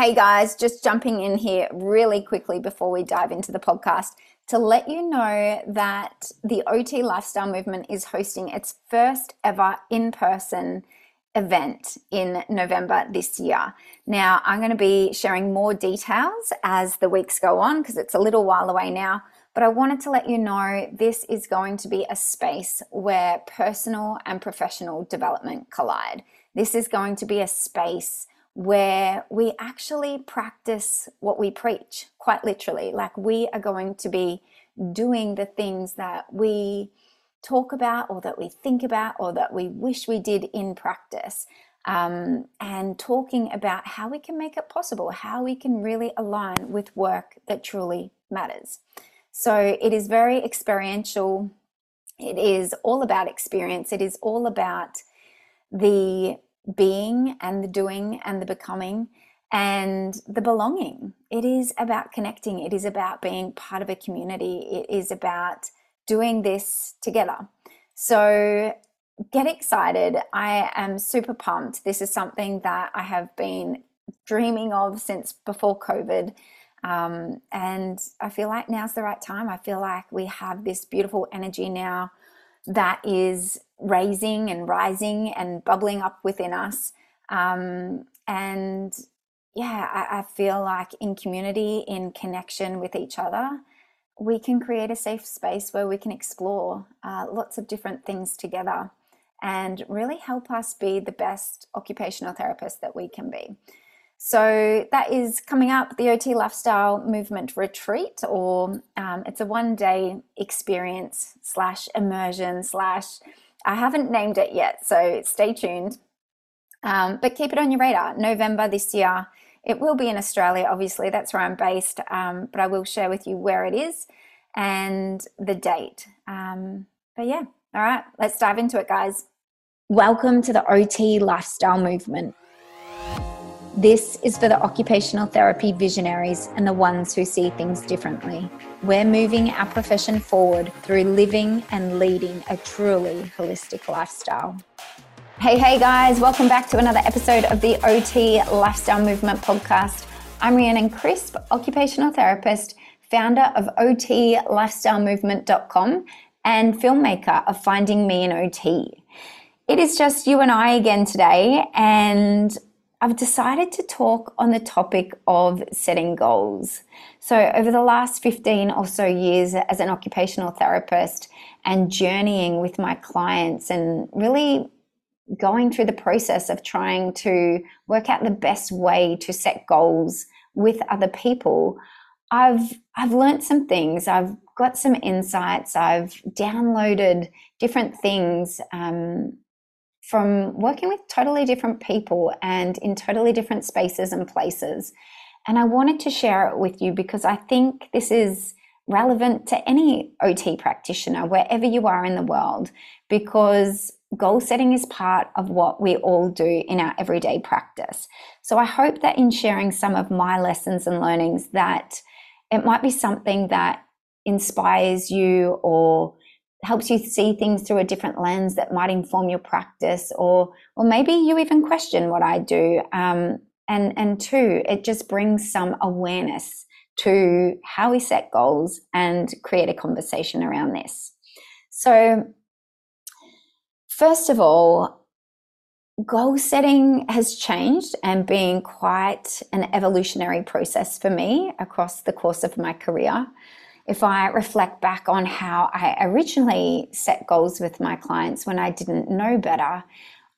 Hey guys, just jumping in here really quickly before we dive into the podcast to let you know that the OT Lifestyle Movement is hosting its first ever in person event in November this year. Now, I'm going to be sharing more details as the weeks go on because it's a little while away now. But I wanted to let you know this is going to be a space where personal and professional development collide. This is going to be a space where we actually practice what we preach, quite literally. Like we are going to be doing the things that we talk about or that we think about or that we wish we did in practice. Um, and talking about how we can make it possible, how we can really align with work that truly matters. So it is very experiential. It is all about experience. It is all about the being and the doing and the becoming and the belonging. It is about connecting. It is about being part of a community. It is about doing this together. So get excited. I am super pumped. This is something that I have been dreaming of since before COVID. Um, and I feel like now's the right time. I feel like we have this beautiful energy now that is raising and rising and bubbling up within us. Um, and yeah, I, I, feel like in community, in connection with each other, we can create a safe space where we can explore uh, lots of different things together and really help us be the best occupational therapist that we can be. So that is coming up the OT Lifestyle Movement Retreat, or um, it's a one day experience slash immersion slash. I haven't named it yet, so stay tuned. Um, but keep it on your radar. November this year it will be in Australia, obviously, that's where I'm based, um, but I will share with you where it is and the date. Um, but yeah, all right, let's dive into it, guys. Welcome to the OT lifestyle movement. This is for the occupational therapy visionaries and the ones who see things differently. We're moving our profession forward through living and leading a truly holistic lifestyle. Hey, hey guys, welcome back to another episode of the OT Lifestyle Movement Podcast. I'm Rhiannon Crisp, occupational therapist, founder of OTLifestyleMovement.com, and filmmaker of Finding Me in OT. It is just you and I again today, and I've decided to talk on the topic of setting goals. So, over the last 15 or so years as an occupational therapist and journeying with my clients and really going through the process of trying to work out the best way to set goals with other people i've i've learned some things i've got some insights i've downloaded different things um, from working with totally different people and in totally different spaces and places and i wanted to share it with you because i think this is relevant to any ot practitioner wherever you are in the world because goal setting is part of what we all do in our everyday practice. So I hope that in sharing some of my lessons and learnings that it might be something that inspires you or helps you see things through a different lens that might inform your practice or or maybe you even question what I do um, and and two it just brings some awareness to how we set goals and create a conversation around this so First of all, goal setting has changed and been quite an evolutionary process for me across the course of my career. If I reflect back on how I originally set goals with my clients when I didn't know better,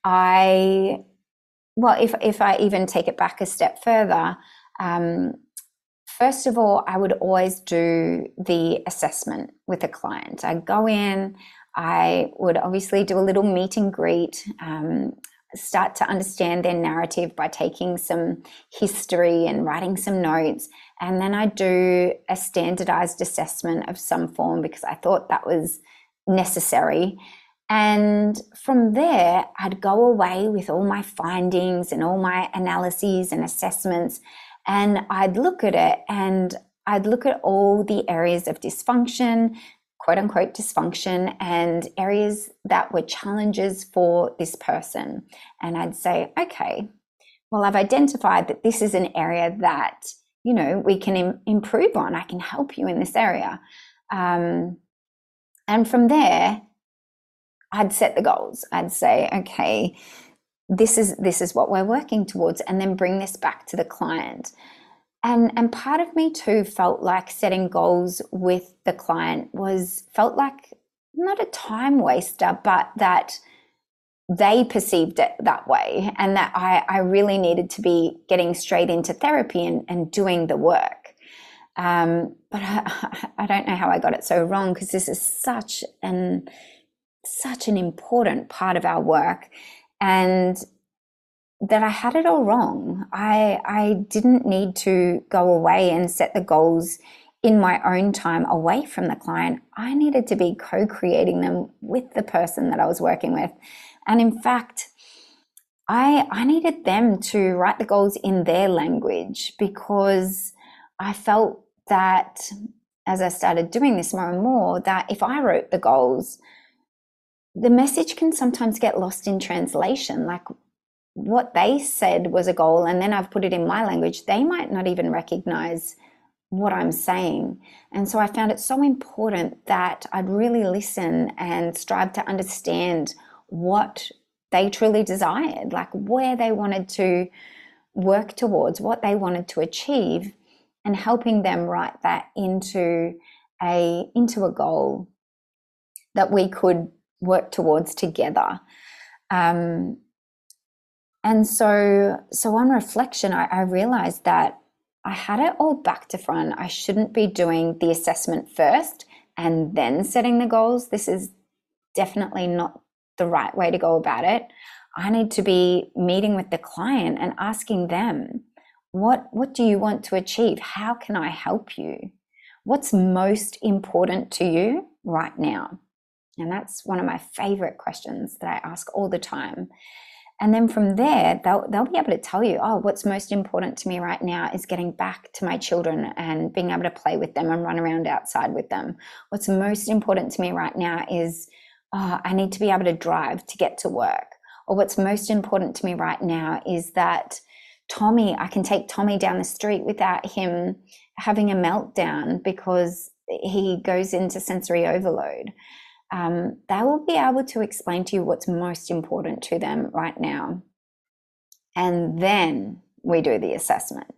I, well, if, if I even take it back a step further, um, first of all, I would always do the assessment with a client. I go in, I would obviously do a little meet and greet, um, start to understand their narrative by taking some history and writing some notes. And then I do a standardized assessment of some form because I thought that was necessary. And from there, I'd go away with all my findings and all my analyses and assessments. And I'd look at it and I'd look at all the areas of dysfunction, quote unquote dysfunction and areas that were challenges for this person. And I'd say, okay, well, I've identified that this is an area that, you know, we can Im- improve on. I can help you in this area. Um, and from there, I'd set the goals. I'd say, okay, this is this is what we're working towards, and then bring this back to the client. And and part of me too felt like setting goals with the client was felt like not a time waster, but that they perceived it that way and that I, I really needed to be getting straight into therapy and, and doing the work. Um, but I, I don't know how I got it so wrong because this is such an such an important part of our work and that I had it all wrong. I I didn't need to go away and set the goals in my own time away from the client. I needed to be co-creating them with the person that I was working with. And in fact, I I needed them to write the goals in their language because I felt that as I started doing this more and more that if I wrote the goals the message can sometimes get lost in translation. Like what they said was a goal, and then I've put it in my language, they might not even recognize what I'm saying. And so I found it so important that I'd really listen and strive to understand what they truly desired, like where they wanted to work towards, what they wanted to achieve, and helping them write that into a into a goal that we could work towards together. Um, and so, so on reflection, I, I realized that I had it all back to front. I shouldn't be doing the assessment first and then setting the goals. This is definitely not the right way to go about it. I need to be meeting with the client and asking them, what, what do you want to achieve? How can I help you? What's most important to you right now? And that's one of my favorite questions that I ask all the time. And then from there, they'll, they'll be able to tell you, oh, what's most important to me right now is getting back to my children and being able to play with them and run around outside with them. What's most important to me right now is, oh, I need to be able to drive to get to work. Or what's most important to me right now is that Tommy, I can take Tommy down the street without him having a meltdown because he goes into sensory overload um, they will be able to explain to you what's most important to them right now. And then we do the assessment.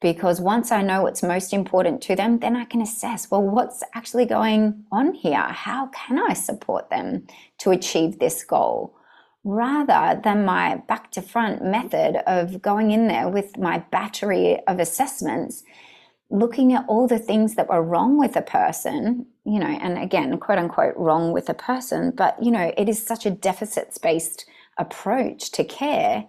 Because once I know what's most important to them, then I can assess well, what's actually going on here? How can I support them to achieve this goal? Rather than my back to front method of going in there with my battery of assessments looking at all the things that were wrong with a person, you know, and again, quote unquote, wrong with a person, but, you know, it is such a deficits based approach to care.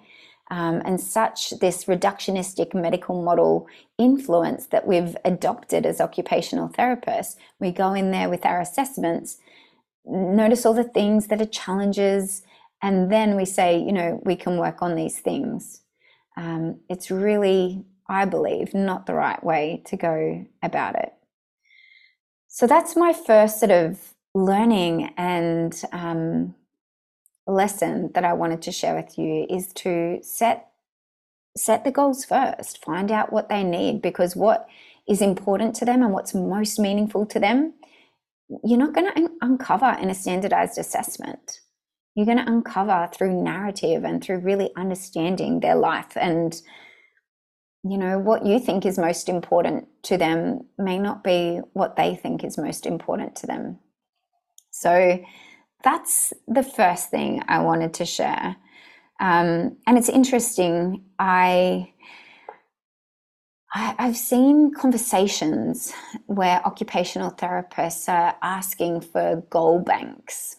Um, and such this reductionistic medical model influence that we've adopted as occupational therapists. We go in there with our assessments, notice all the things that are challenges, and then we say, you know, we can work on these things. Um, it's really I believe, not the right way to go about it. So that's my first sort of learning and um, lesson that I wanted to share with you is to set set the goals first. Find out what they need because what is important to them and what's most meaningful to them, you're not going to un- uncover in a standardized assessment. You're going to uncover through narrative and through really understanding their life and you know, what you think is most important to them may not be what they think is most important to them. So that's the first thing I wanted to share. Um, and it's interesting, I, I I've seen conversations where occupational therapists are asking for goal banks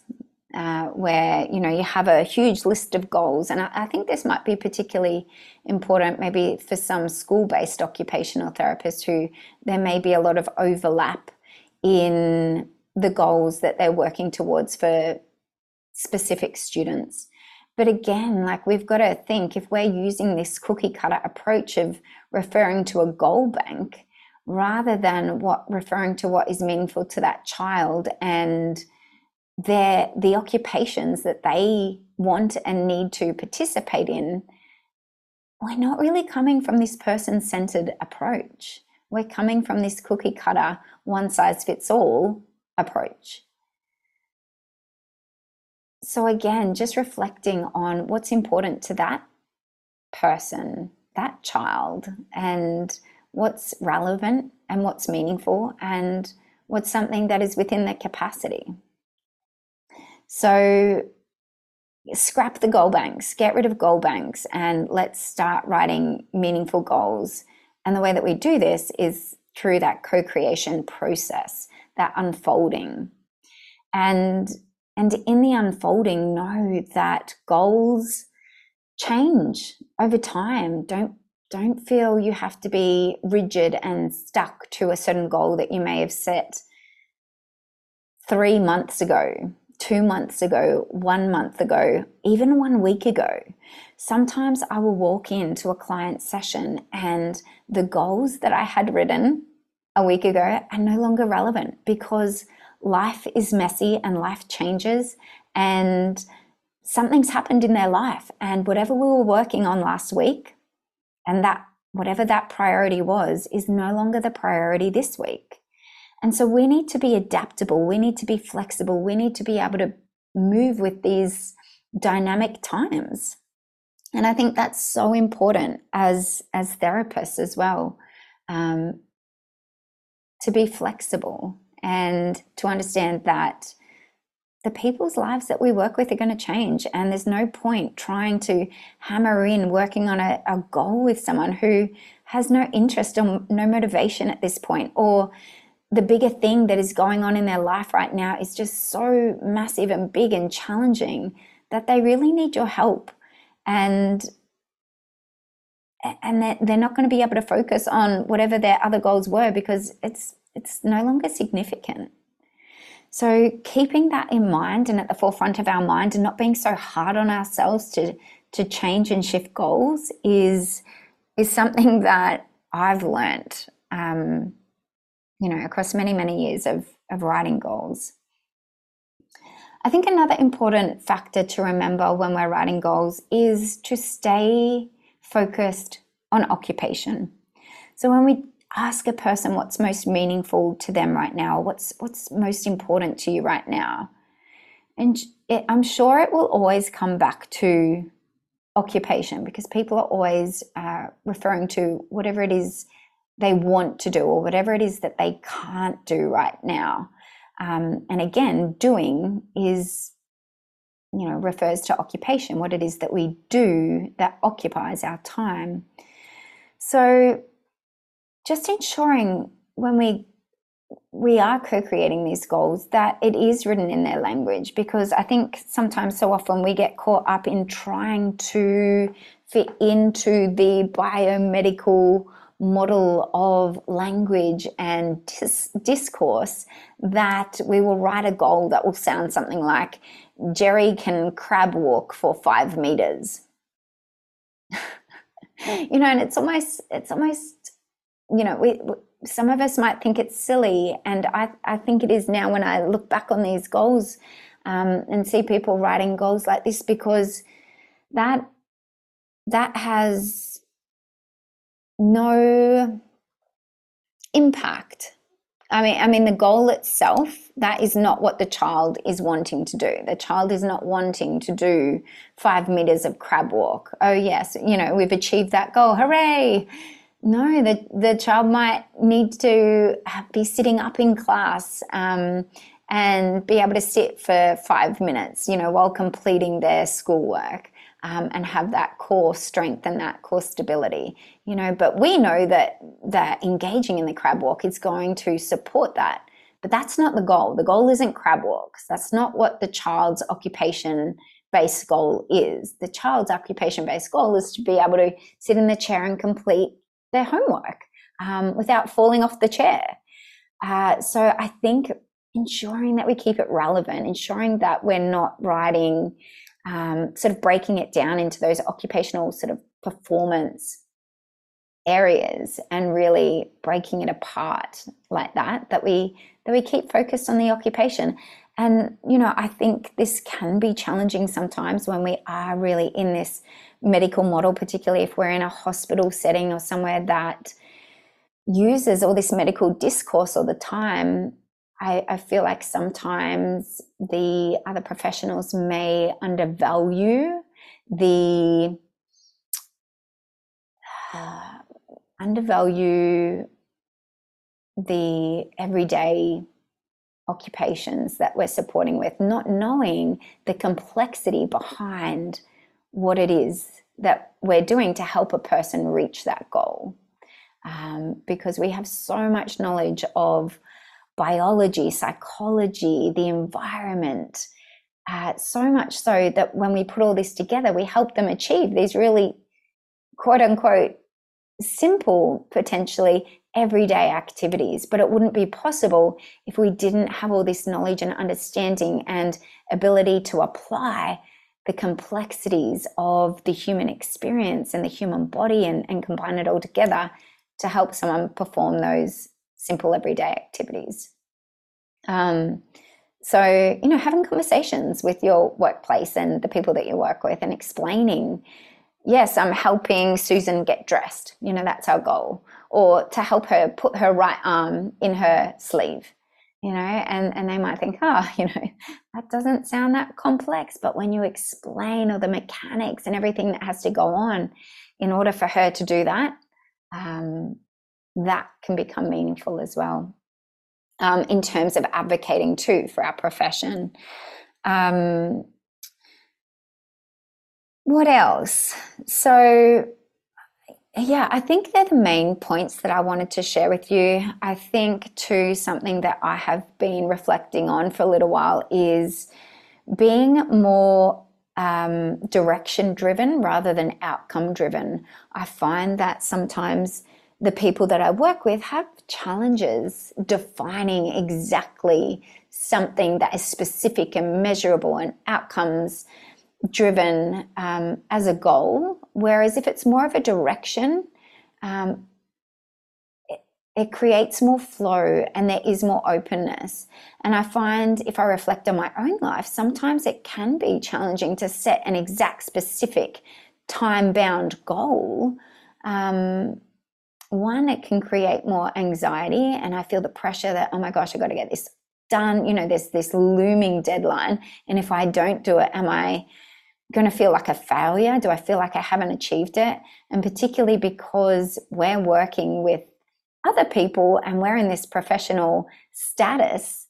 uh, where you know you have a huge list of goals. And I, I, think this might be particularly important maybe for some school-based occupational therapists who there may be a lot of overlap in the goals that they're working towards for specific students. But again like we've got to think if we're using this cookie cutter approach of referring to a goal bank rather than what referring to what is meaningful to that child and their the occupations that they want and need to participate in we're not really coming from this person centered approach. We're coming from this cookie cutter, one size fits all approach. So, again, just reflecting on what's important to that person, that child, and what's relevant and what's meaningful and what's something that is within their capacity. So, scrap the goal banks, get rid of goal banks, and let's start writing meaningful goals. And the way that we do this is through that co creation process, that unfolding. And, and in the unfolding, know that goals change over time. Don't, don't feel you have to be rigid and stuck to a certain goal that you may have set three months ago two months ago, one month ago, even one week ago. Sometimes I will walk into a client session and the goals that I had written a week ago are no longer relevant because life is messy and life changes and something's happened in their life. And whatever we were working on last week and that whatever that priority was is no longer the priority this week. And so we need to be adaptable, we need to be flexible, we need to be able to move with these dynamic times. And I think that's so important as as therapists as well, um, to be flexible and to understand that the people's lives that we work with are going to change, and there's no point trying to hammer in working on a, a goal with someone who has no interest or no motivation at this point, or the bigger thing that is going on in their life right now is just so massive and big and challenging that they really need your help. And and they're not going to be able to focus on whatever their other goals were because it's it's no longer significant. So keeping that in mind and at the forefront of our mind and not being so hard on ourselves to to change and shift goals is is something that I've learned. Um, you know, across many, many years of, of writing goals. I think another important factor to remember when we're writing goals is to stay focused on occupation. So when we ask a person what's most meaningful to them right now, what's what's most important to you right now, and it, I'm sure it will always come back to occupation because people are always uh, referring to whatever it is they want to do or whatever it is that they can't do right now. Um, and again, doing is, you know, refers to occupation, what it is that we do that occupies our time. So just ensuring when we we are co-creating these goals that it is written in their language because i think sometimes so often we get caught up in trying to fit into the biomedical model of language and dis- discourse that we will write a goal that will sound something like Jerry can crab walk for five meters. you know, and it's almost, it's almost, you know, we, some of us might think it's silly, and I, I think it is now when I look back on these goals um, and see people writing goals like this because that that has no impact. I mean, I mean, the goal itself, that is not what the child is wanting to do. The child is not wanting to do five meters of crab walk. Oh, yes, you know, we've achieved that goal. Hooray! No, the, the child might need to be sitting up in class um, and be able to sit for five minutes, you know, while completing their schoolwork um, and have that core strength and that core stability you know. But we know that that engaging in the crab walk is going to support that. But that's not the goal. The goal isn't crab walks. That's not what the child's occupation based goal is. The child's occupation based goal is to be able to sit in the chair and complete their homework um, without falling off the chair. Uh, so i think ensuring that we keep it relevant ensuring that we're not writing um, sort of breaking it down into those occupational sort of performance areas and really breaking it apart like that that we that we keep focused on the occupation. And you know i think this can be challenging sometimes when we are really in this medical model, particularly if we're in a hospital setting or somewhere that uses all this medical discourse all the time, I, I feel like sometimes the other professionals may undervalue the uh, undervalue the everyday occupations that we're supporting with, not knowing the complexity behind what it is that we're doing to help a person reach that goal. Um, because we have so much knowledge of biology, psychology, the environment, uh, so much so that when we put all this together, we help them achieve these really quote unquote simple, potentially everyday activities. But it wouldn't be possible if we didn't have all this knowledge and understanding and ability to apply the complexities of the human experience and the human body and, and combine it all together to help someone perform those simple everyday activities. Um, so, you know, having conversations with your workplace and the people that you work with and explaining, yes, I'm helping Susan get dressed. You know, that's our goal. Or to help her put her right arm in her sleeve, you know, and, and they might think, oh, you know, that doesn't sound that complex. But when you explain all the mechanics and everything that has to go on in order for her to do that, um, that can become meaningful as well um, in terms of advocating too for our profession. Um, what else? So, yeah, I think they're the main points that I wanted to share with you. I think, too, something that I have been reflecting on for a little while is being more um, direction driven rather than outcome driven. I find that sometimes the people that I work with have challenges defining exactly something that is specific and measurable and outcomes driven um, as a goal. Whereas if it's more of a direction, um, it, it creates more flow and there is more openness. And I find if I reflect on my own life, sometimes it can be challenging to set an exact, specific, time bound goal. Um, one, it can create more anxiety. And I feel the pressure that, oh my gosh, I got to get this done. You know, there's this looming deadline. And if I don't do it, am I going to feel like a failure? Do I feel like I haven't achieved it? And particularly because we're working with other people and we're in this professional status,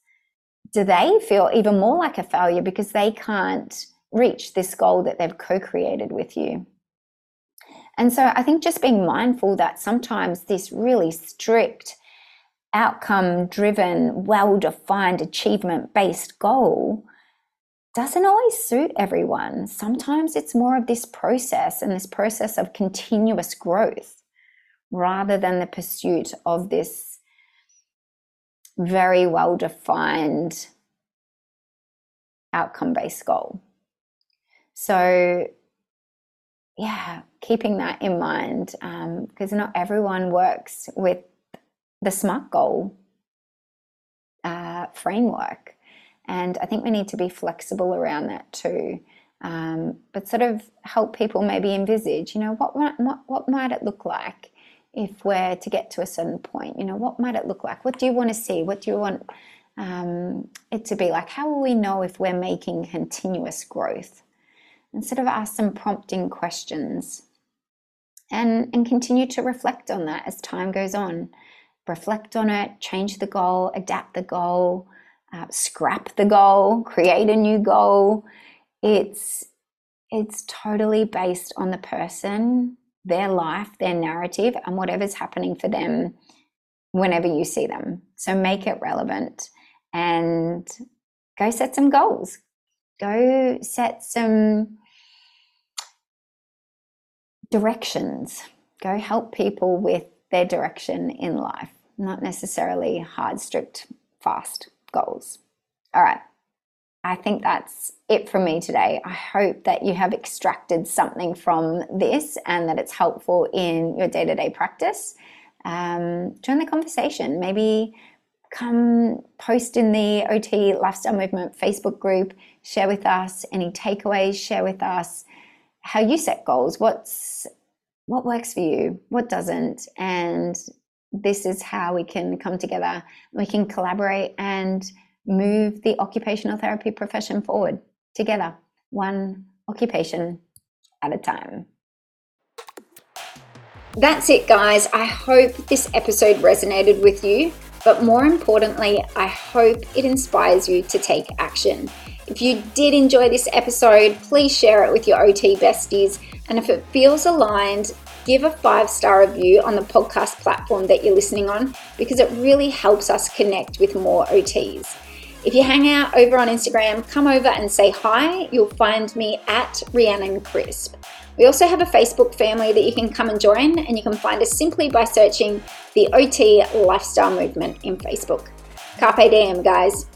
do they feel even more like a failure because they can't reach this goal that they've co created with you? And so I think just being mindful that sometimes this really strict, outcome driven, well defined, achievement based goal doesn't always suit everyone. Sometimes it's more of this process and this process of continuous growth rather than the pursuit of this very well defined outcome based goal. So yeah, keeping that in mind because um, not everyone works with the SMART goal uh, framework. And I think we need to be flexible around that too. Um, but sort of help people maybe envisage, you know, what, what, what might it look like if we're to get to a certain point? You know, what might it look like? What do you want to see? What do you want um, it to be like? How will we know if we're making continuous growth? And sort of ask some prompting questions and, and continue to reflect on that as time goes on. Reflect on it, change the goal, adapt the goal, uh, scrap the goal, create a new goal. It's it's totally based on the person, their life, their narrative, and whatever's happening for them whenever you see them. So make it relevant and go set some goals go set some directions. Go help people with their direction in life, not necessarily hard, strict, fast goals. All right. I think that's it from me today. I hope that you have extracted something from this and that it's helpful in your day to day practice. Um, join the conversation. Maybe come post in the OT Lifestyle Movement Facebook group, share with us any takeaways, share with us how you set goals. What's what works for you, what doesn't, and this is how we can come together. We can collaborate and move the occupational therapy profession forward together, one occupation at a time. That's it, guys. I hope this episode resonated with you, but more importantly, I hope it inspires you to take action. If you did enjoy this episode, please share it with your OT besties. And if it feels aligned, give a five star review on the podcast platform that you're listening on because it really helps us connect with more OTs. If you hang out over on Instagram, come over and say hi. You'll find me at Rhiannon Crisp. We also have a Facebook family that you can come and join, and you can find us simply by searching the OT Lifestyle Movement in Facebook. Carpe diem, guys.